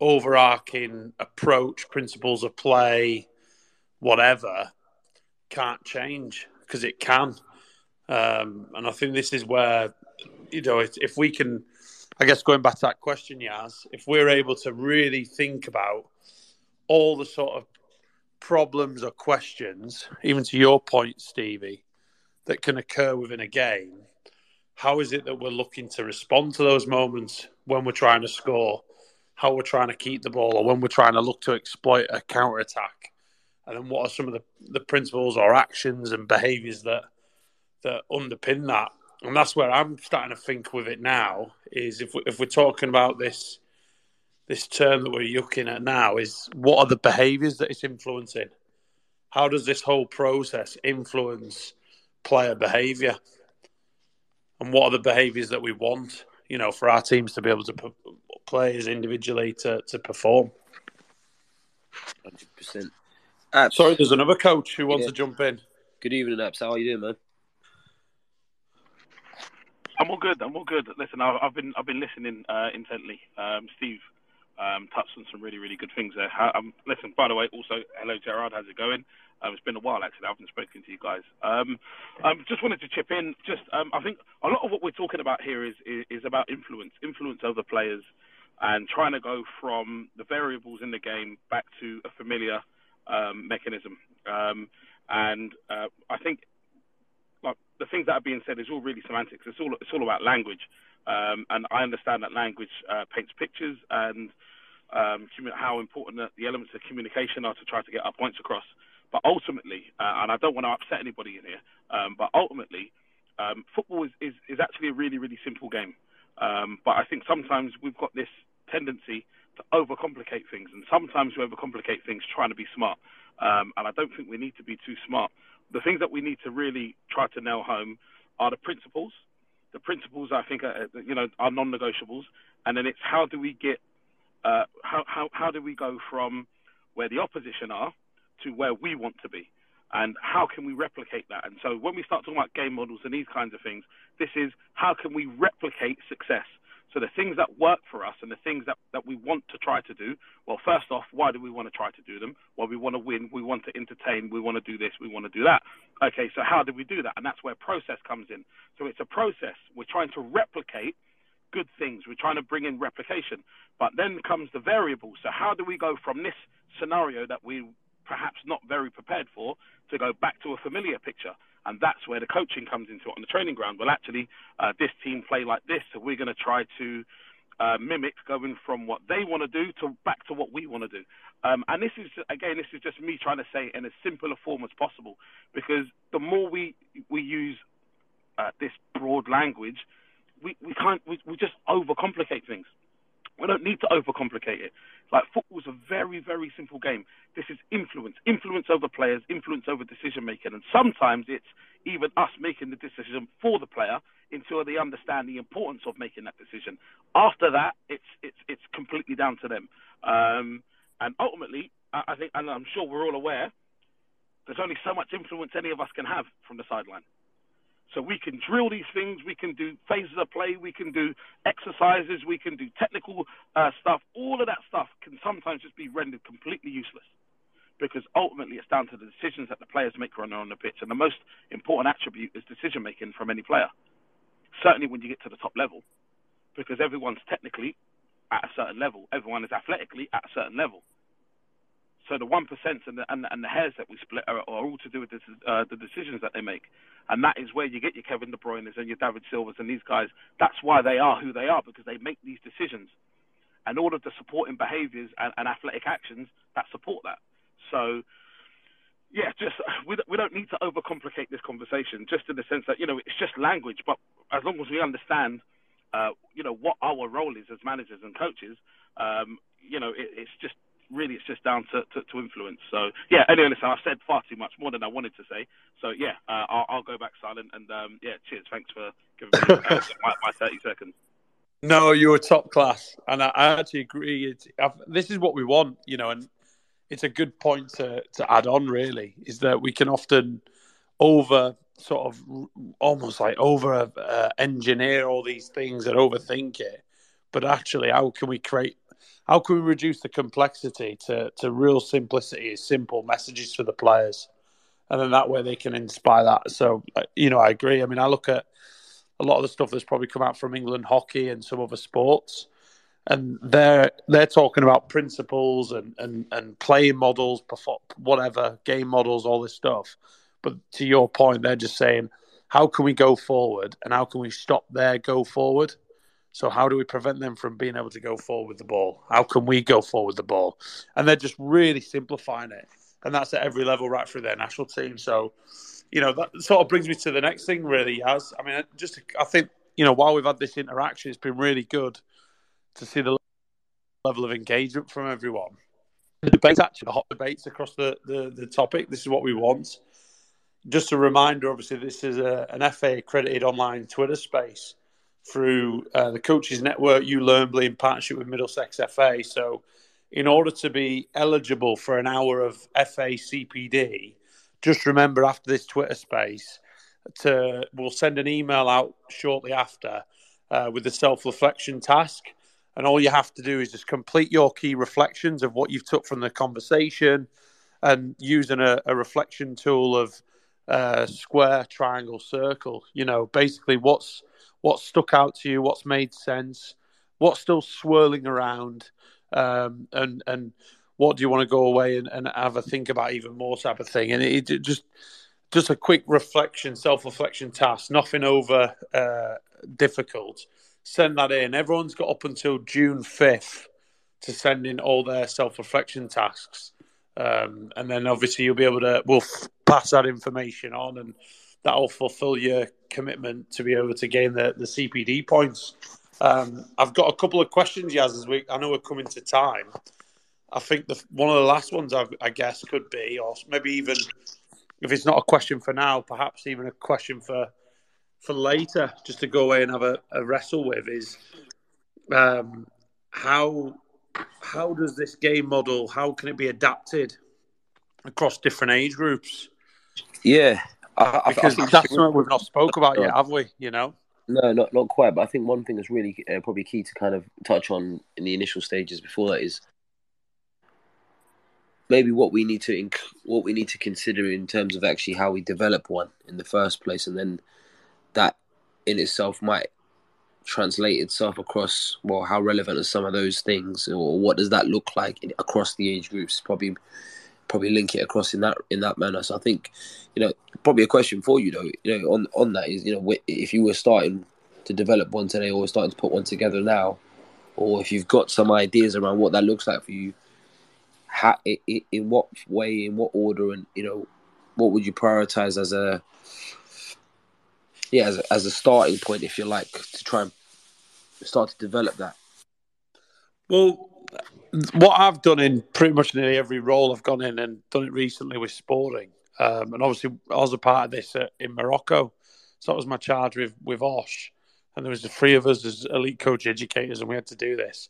overarching approach principles of play whatever can't change because it can. Um, and I think this is where, you know, if, if, we can, I guess going back to that question, Yas, if we're able to really think about all the sort of problems or questions, even to your point, Stevie, that can occur within a game, how is it that we're looking to respond to those moments when we're trying to score, how we're trying to keep the ball, or when we're trying to look to exploit a counter attack? and then what are some of the, the principles or actions and behaviours that that underpin that? And that's where I'm starting to think with it now. Is if we, if we're talking about this this term that we're looking at now, is what are the behaviours that it's influencing? How does this whole process influence player behaviour? And what are the behaviours that we want? You know, for our teams to be able to players individually to to perform. Hundred percent. Abs. Sorry, there's another coach who wants yeah. to jump in. Good evening, Abs. How are you doing, man? I'm all good. I'm all good. Listen, I've, I've been I've been listening uh, intently. Um, Steve um, touched on some really really good things there. Um, listen, by the way, also hello Gerard. How's it going? Um, it's been a while actually. I haven't spoken to you guys. Um, um, just wanted to chip in. Just um, I think a lot of what we're talking about here is, is, is about influence, influence over players, and trying to go from the variables in the game back to a familiar um, mechanism. Um, and uh, I think the things that are being said is all really semantics. It's all it's all about language, um, and I understand that language uh, paints pictures and um, how important the elements of communication are to try to get our points across. But ultimately, uh, and I don't want to upset anybody in here, um, but ultimately, um, football is, is, is actually a really really simple game. Um, but I think sometimes we've got this tendency to overcomplicate things, and sometimes we overcomplicate things trying to be smart. Um, and I don't think we need to be too smart. The things that we need to really try to nail home are the principles. The principles I think are, you know are non-negotiables, and then it's how do we get uh, how how how do we go from where the opposition are to where we want to be, and how can we replicate that? And so when we start talking about game models and these kinds of things, this is how can we replicate success. So the things that work for us and the things that, that we want to try to do, well, first off, why do we want to try to do them? Well, we want to win, we want to entertain, we want to do this, we want to do that. Okay, so how do we do that? And that's where process comes in. So it's a process. We're trying to replicate good things. We're trying to bring in replication. But then comes the variable. So how do we go from this scenario that we perhaps not very prepared for to go back to a familiar picture? And that's where the coaching comes into it on the training ground. Well, actually, uh, this team play like this, so we're going to try to uh, mimic going from what they want to do to back to what we want to do. Um, and this is again, this is just me trying to say in as simple a form as possible, because the more we we use uh, this broad language, we we can't we, we just overcomplicate things. We don't need to overcomplicate it. Like football's a very, very simple game. This is influence, influence over players, influence over decision making, and sometimes it's even us making the decision for the player until they understand the importance of making that decision. After that, it's it's it's completely down to them. Um, and ultimately, I think, and I'm sure we're all aware, there's only so much influence any of us can have from the sideline. So we can drill these things, we can do phases of play, we can do exercises, we can do technical uh, stuff. All of that stuff can sometimes just be rendered completely useless because ultimately it's down to the decisions that the players make when they're on the pitch. And the most important attribute is decision making from any player. Certainly when you get to the top level, because everyone's technically at a certain level, everyone is athletically at a certain level. So the one percent and the and, and the hairs that we split are, are all to do with this, uh, the decisions that they make, and that is where you get your Kevin De Bruyne's and your David Silvas and these guys. That's why they are who they are because they make these decisions, and all of the supporting behaviours and, and athletic actions that support that. So yeah, just we we don't need to overcomplicate this conversation. Just in the sense that you know it's just language, but as long as we understand, uh, you know what our role is as managers and coaches, um, you know it, it's just really it's just down to, to, to, influence. So yeah, anyway, listen, I've said far too much more than I wanted to say. So yeah, uh, I'll, I'll, go back silent and um, yeah, cheers. Thanks for giving me uh, *laughs* my, my, thirty seconds. No, you were top class, and I, I actually agree. this is what we want, you know, and it's a good point to to add on. Really, is that we can often over sort of almost like over uh, engineer all these things and overthink it, but actually, how can we create how can we reduce the complexity to, to real simplicity, simple messages for the players? And then that way they can inspire that. So, uh, you know, I agree. I mean, I look at a lot of the stuff that's probably come out from England hockey and some other sports, and they're they're talking about principles and and, and playing models, whatever game models, all this stuff. But to your point, they're just saying, how can we go forward and how can we stop their go forward? So how do we prevent them from being able to go forward with the ball? How can we go forward with the ball? And they're just really simplifying it, and that's at every level, right through their national team. So, you know, that sort of brings me to the next thing, really. As I mean, just I think you know, while we've had this interaction, it's been really good to see the level of engagement from everyone. The debates, actually, the hot debates across the, the, the topic. This is what we want. Just a reminder, obviously, this is a, an FA accredited online Twitter space through uh, the Coaches Network, you ULearnbly, in partnership with Middlesex FA. So, in order to be eligible for an hour of FA CPD, just remember after this Twitter space, to we'll send an email out shortly after uh, with the self reflection task. And all you have to do is just complete your key reflections of what you've took from the conversation and using a, a reflection tool of uh, square, triangle, circle. You know, basically what's what stuck out to you, what's made sense, what's still swirling around, um, and and what do you want to go away and, and have a think about even more type of thing. And it, it just just a quick reflection, self reflection task, nothing over uh, difficult. Send that in. Everyone's got up until June fifth to send in all their self reflection tasks. Um, and then obviously you'll be able to we'll pass that information on and that'll fulfill your commitment to be able to gain the, the CPD points. Um, I've got a couple of questions, Yas, as we I know we're coming to time. I think the one of the last ones I, I guess could be, or maybe even if it's not a question for now, perhaps even a question for for later, just to go away and have a, a wrestle with, is um, how how does this game model? How can it be adapted across different age groups? Yeah, I, because I that's something we've not spoke about yet, have we? You know. No, not not quite. But I think one thing that's really uh, probably key to kind of touch on in the initial stages before that is maybe what we need to inc- what we need to consider in terms of actually how we develop one in the first place, and then that in itself might translate itself across well how relevant are some of those things or what does that look like in, across the age groups probably probably link it across in that in that manner. So I think, you know, probably a question for you though, you know, on on that is, you know, if you were starting to develop one today or starting to put one together now, or if you've got some ideas around what that looks like for you, how, in what way, in what order, and you know, what would you prioritize as a yeah as a, as a starting point, if you like, to try and start to develop that. Well, what I've done in pretty much nearly every role I've gone in and done it recently with sporting, um, and obviously I was a part of this uh, in Morocco, so that was my charge with with Osh, and there was the three of us as elite coach educators, and we had to do this.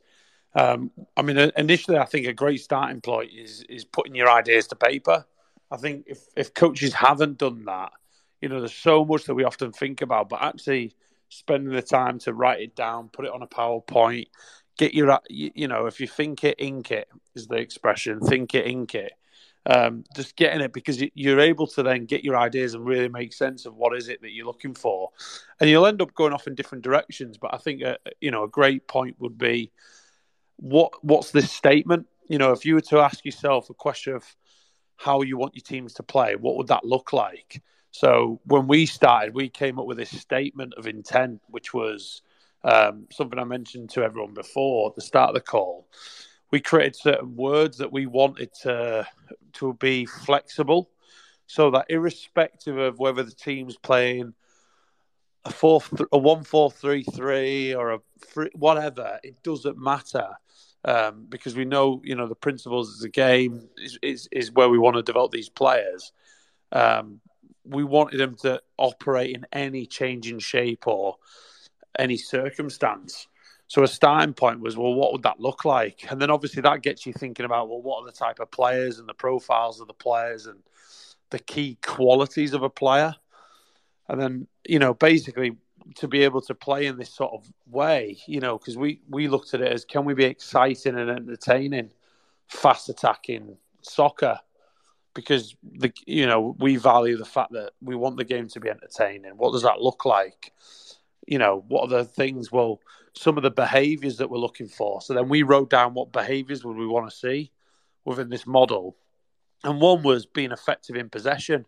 Um, I mean, initially, I think a great starting point is is putting your ideas to paper. I think if if coaches haven't done that, you know, there's so much that we often think about, but actually spending the time to write it down, put it on a PowerPoint, get your uh, you know if you think it ink it is the expression think it ink it. Um, just getting it because you're able to then get your ideas and really make sense of what is it that you're looking for. And you'll end up going off in different directions but i think a, you know a great point would be what what's this statement? You know, if you were to ask yourself a question of how you want your teams to play, what would that look like? So when we started, we came up with this statement of intent, which was um, something I mentioned to everyone before at the start of the call. We created certain words that we wanted to to be flexible, so that irrespective of whether the team's playing a four, a one four three three or a three, whatever, it doesn't matter um, because we know you know the principles of the game is, is, is where we want to develop these players. Um, we wanted them to operate in any changing shape or any circumstance. So a starting point was, well, what would that look like? And then obviously that gets you thinking about, well, what are the type of players and the profiles of the players and the key qualities of a player? And then, you know, basically to be able to play in this sort of way, you know, because we we looked at it as can we be exciting and entertaining, fast attacking soccer, because the you know we value the fact that we want the game to be entertaining. What does that look like? You know, what are the things? Well, some of the behaviours that we're looking for. So then we wrote down what behaviours would we want to see within this model, and one was being effective in possession.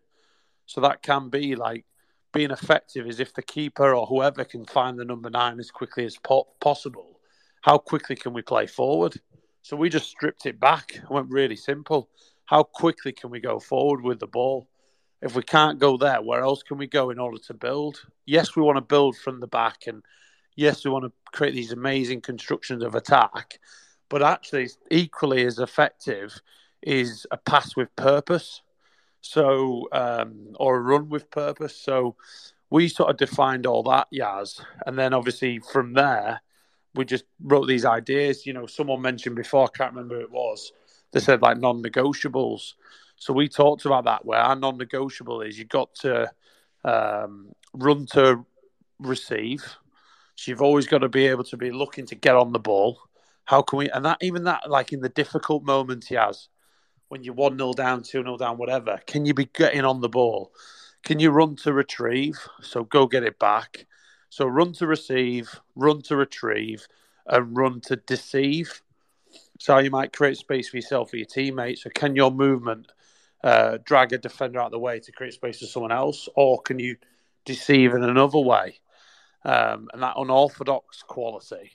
So that can be like being effective is if the keeper or whoever can find the number nine as quickly as po- possible, how quickly can we play forward? So we just stripped it back and went really simple. How quickly can we go forward with the ball? If we can't go there, where else can we go in order to build? Yes, we want to build from the back, and yes, we want to create these amazing constructions of attack, but actually, equally as effective is a pass with purpose so um, or a run with purpose. So we sort of defined all that, Yas, and then obviously from there we just wrote these ideas. You know, someone mentioned before, I can't remember who it was. They said like non-negotiables. So we talked about that. Where our non-negotiable is, you've got to um, run to receive. So you've always got to be able to be looking to get on the ball. How can we? And that even that, like in the difficult moments he has, when you're 1 0 down, 2 0 down, whatever, can you be getting on the ball? Can you run to retrieve? So go get it back. So run to receive, run to retrieve, and run to deceive. So you might create space for yourself or your teammates. So can your movement uh, drag a defender out of the way to create space for someone else, or can you deceive in another way? Um, and that unorthodox quality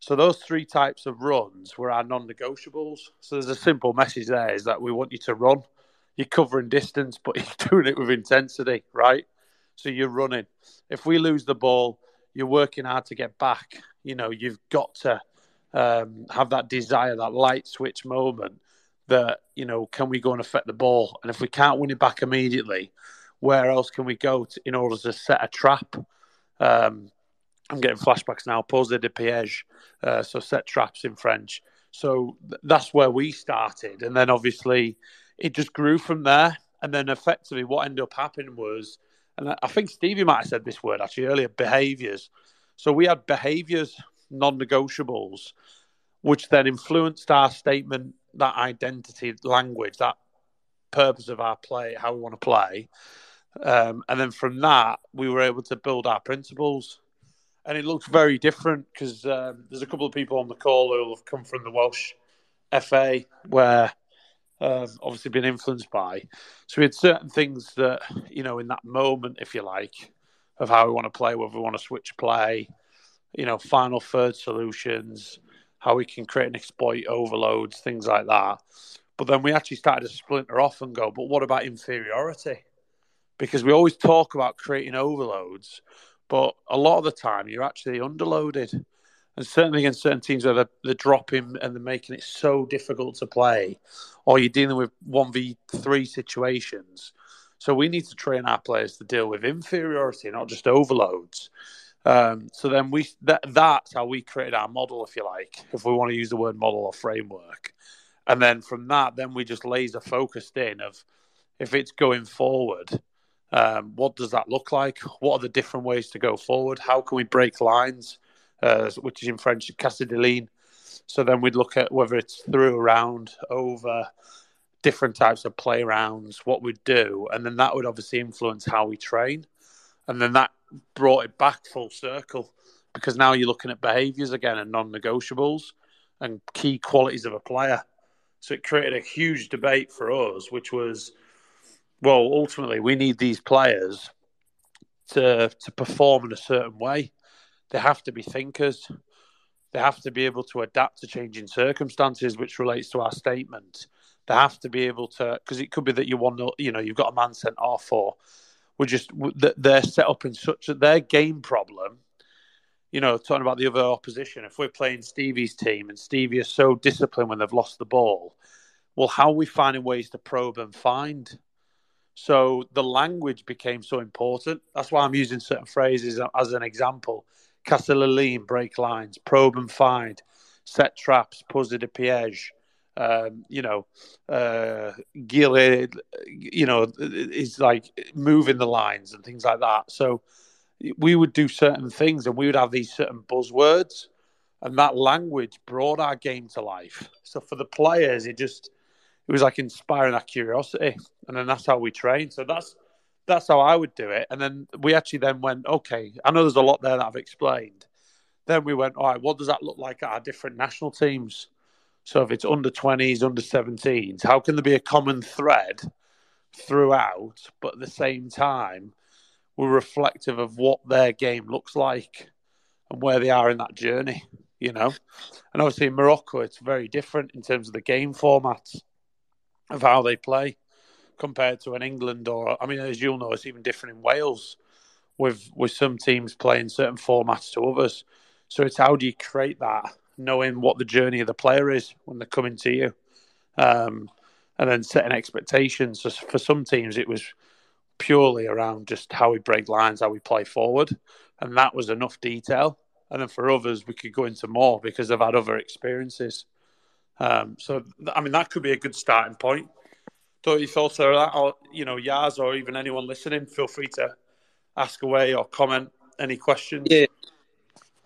so those three types of runs were our non-negotiables. So there's a simple message there: is that we want you to run. You're covering distance, but *laughs* you're doing it with intensity, right? So you're running. If we lose the ball, you're working hard to get back. You know, you've got to um, have that desire, that light switch moment. That you know, can we go and affect the ball? And if we can't win it back immediately, where else can we go to, in order to set a trap? Um, I'm getting flashbacks now. Poser de piège, uh, so set traps in French. So th- that's where we started, and then obviously it just grew from there. And then effectively, what ended up happening was, and I think Stevie might have said this word actually earlier, behaviours. So we had behaviours, non-negotiables, which then influenced our statement, that identity, language, that purpose of our play, how we want to play. Um, and then from that, we were able to build our principles and it looks very different because um, there's a couple of people on the call who have come from the Welsh FA, where um, obviously been influenced by. So we had certain things that you know in that moment, if you like, of how we want to play, whether we want to switch play, you know, final third solutions, how we can create and exploit overloads, things like that. But then we actually started to splinter off and go, but what about inferiority? Because we always talk about creating overloads, but a lot of the time, you're actually underloaded. And certainly against certain teams where they're, they're dropping and they're making it so difficult to play, or you're dealing with 1v3 situations. So we need to train our players to deal with inferiority, not just overloads. Um, so then we that, that's how we created our model, if you like, if we want to use the word model or framework. And then from that, then we just laser focused in of if it's going forward, um, what does that look like? What are the different ways to go forward? How can we break lines, uh, which is in French, casser des lignes. So then we'd look at whether it's through, around, over, different types of play rounds, what we'd do. And then that would obviously influence how we train. And then that brought it back full circle because now you're looking at behaviours again and non negotiables and key qualities of a player. So it created a huge debate for us, which was, well, ultimately we need these players to to perform in a certain way. They have to be thinkers. They have to be able to adapt to changing circumstances, which relates to our statement. They have to be able to, because it could be that you want, you know, you've got a man sent off, or we're just they're set up in such that their game problem. You know, talking about the other opposition, if we're playing Stevie's team and Stevie is so disciplined when they've lost the ball, well, how are we finding ways to probe and find? So the language became so important. That's why I'm using certain phrases as an example. Castle break lines, probe and find, set traps, poser de piège, um, you know, uh, Gile, you know, is like moving the lines and things like that. So we would do certain things and we would have these certain buzzwords, and that language brought our game to life. So for the players, it just it was like inspiring that curiosity, and then that's how we train. So that's that's how I would do it. And then we actually then went, okay, I know there's a lot there that I've explained. Then we went, all right, what does that look like at our different national teams? So if it's under 20s, under 17s, how can there be a common thread throughout, but at the same time, we're reflective of what their game looks like and where they are in that journey, you know? And obviously in Morocco, it's very different in terms of the game formats of how they play compared to an England or I mean, as you'll know, it's even different in Wales with with some teams playing certain formats to others. So it's how do you create that, knowing what the journey of the player is when they're coming to you, um, and then setting expectations. So for some teams, it was purely around just how we break lines, how we play forward, and that was enough detail. And then for others, we could go into more because they've had other experiences. Um, so, I mean, that could be a good starting point. Don't you thoughts of that? Or, you know, Yas or even anyone listening, feel free to ask away or comment any questions. Yeah.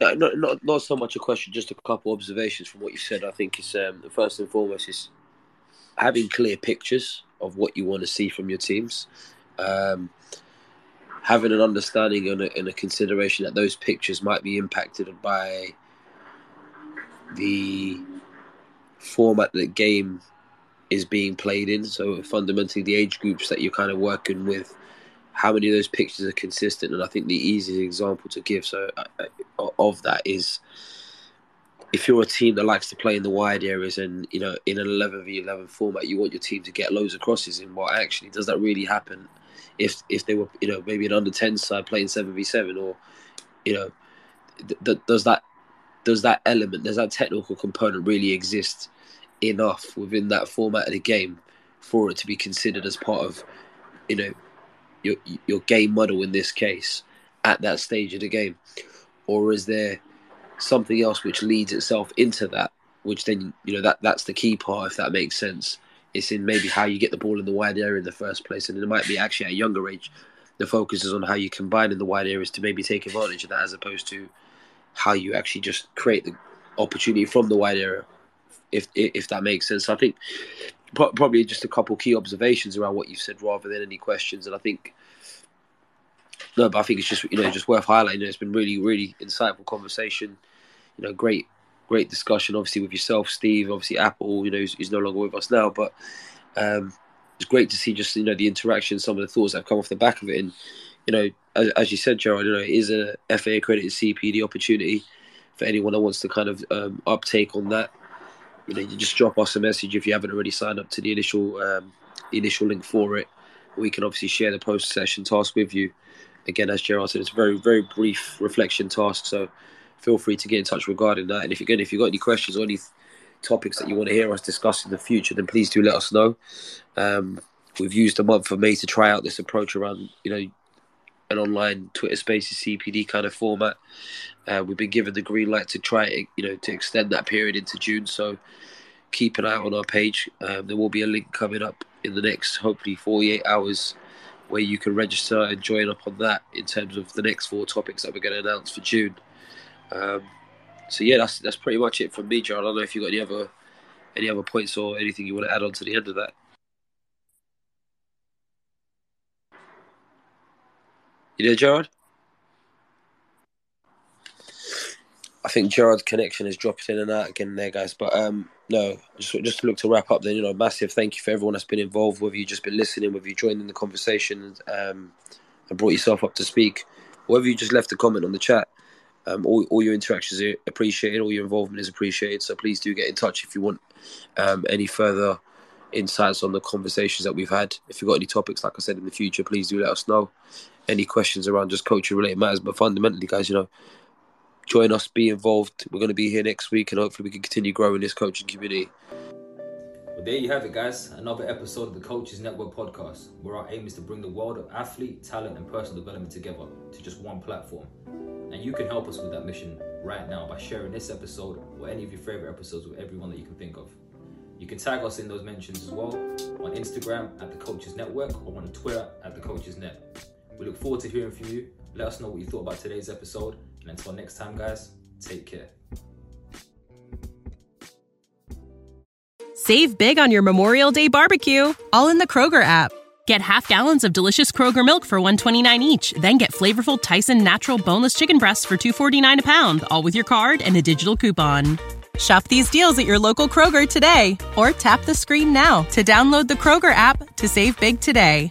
No, not, not, not so much a question, just a couple observations from what you said. I think it's um, first and foremost is having clear pictures of what you want to see from your teams, um, having an understanding and a, and a consideration that those pictures might be impacted by the format that game is being played in. So fundamentally, the age groups that you're kind of working with, how many of those pictures are consistent? And I think the easiest example to give so uh, uh, of that is if you're a team that likes to play in the wide areas and you know in an 11 v 11 format, you want your team to get loads of crosses in. what actually, does that really happen? If if they were you know maybe an under 10 side playing 7 v 7 or you know th- th- does that does that element, does that technical component really exist enough within that format of the game for it to be considered as part of, you know, your your game model in this case at that stage of the game, or is there something else which leads itself into that? Which then you know that that's the key part, if that makes sense. It's in maybe how you get the ball in the wide area in the first place, and it might be actually at a younger age. The focus is on how you combine in the wide areas to maybe take advantage of that, as opposed to how you actually just create the opportunity from the wide area, if if that makes sense. I think probably just a couple key observations around what you've said, rather than any questions. And I think no, but I think it's just you know just worth highlighting. It's been really really insightful conversation. You know, great great discussion. Obviously with yourself, Steve. Obviously Apple. You know, he's no longer with us now, but um, it's great to see just you know the interaction, some of the thoughts that have come off the back of it, and you know, as, as you said, Gerard, you know, it is a FA accredited CPD opportunity for anyone that wants to kind of um, uptake on that. You know, you just drop us a message if you haven't already signed up to the initial um, initial link for it. We can obviously share the post session task with you. Again, as Gerard said, it's a very very brief reflection task, so feel free to get in touch regarding that. And if again, if you've got any questions or any topics that you want to hear us discuss in the future, then please do let us know. Um, we've used the month of May to try out this approach around, you know, an online Twitter Spaces CPD kind of format. Uh, we've been given the green light to try, you know, to extend that period into June. So keep an eye on our page. Um, there will be a link coming up in the next, hopefully, 48 hours where you can register and join up on that in terms of the next four topics that we're going to announce for June. Um, so yeah, that's that's pretty much it from me, John. I don't know if you've got any other any other points or anything you want to add on to the end of that. You there, Gerard? I think Gerard's connection is dropping in and out again there, guys. But um, no, just just to look to wrap up. Then you know, massive thank you for everyone that's been involved. Whether you just been listening, whether you joined in the conversation, um, and brought yourself up to speak, whether you just left a comment on the chat. Um, all, all your interactions are appreciated. All your involvement is appreciated. So please do get in touch if you want um, any further insights on the conversations that we've had. If you've got any topics, like I said in the future, please do let us know. Any questions around just coaching related matters, but fundamentally, guys, you know, join us, be involved. We're going to be here next week, and hopefully, we can continue growing this coaching community. Well, there you have it, guys. Another episode of the Coaches Network podcast, where our aim is to bring the world of athlete, talent, and personal development together to just one platform. And you can help us with that mission right now by sharing this episode or any of your favorite episodes with everyone that you can think of. You can tag us in those mentions as well on Instagram at the Coaches Network or on Twitter at the Coaches Net. We look forward to hearing from you. Let us know what you thought about today's episode. And until next time, guys, take care. Save big on your Memorial Day barbecue, all in the Kroger app. Get half gallons of delicious Kroger milk for 129 each, then get flavorful Tyson natural boneless chicken breasts for 249 a pound, all with your card and a digital coupon. Shop these deals at your local Kroger today or tap the screen now to download the Kroger app to save big today.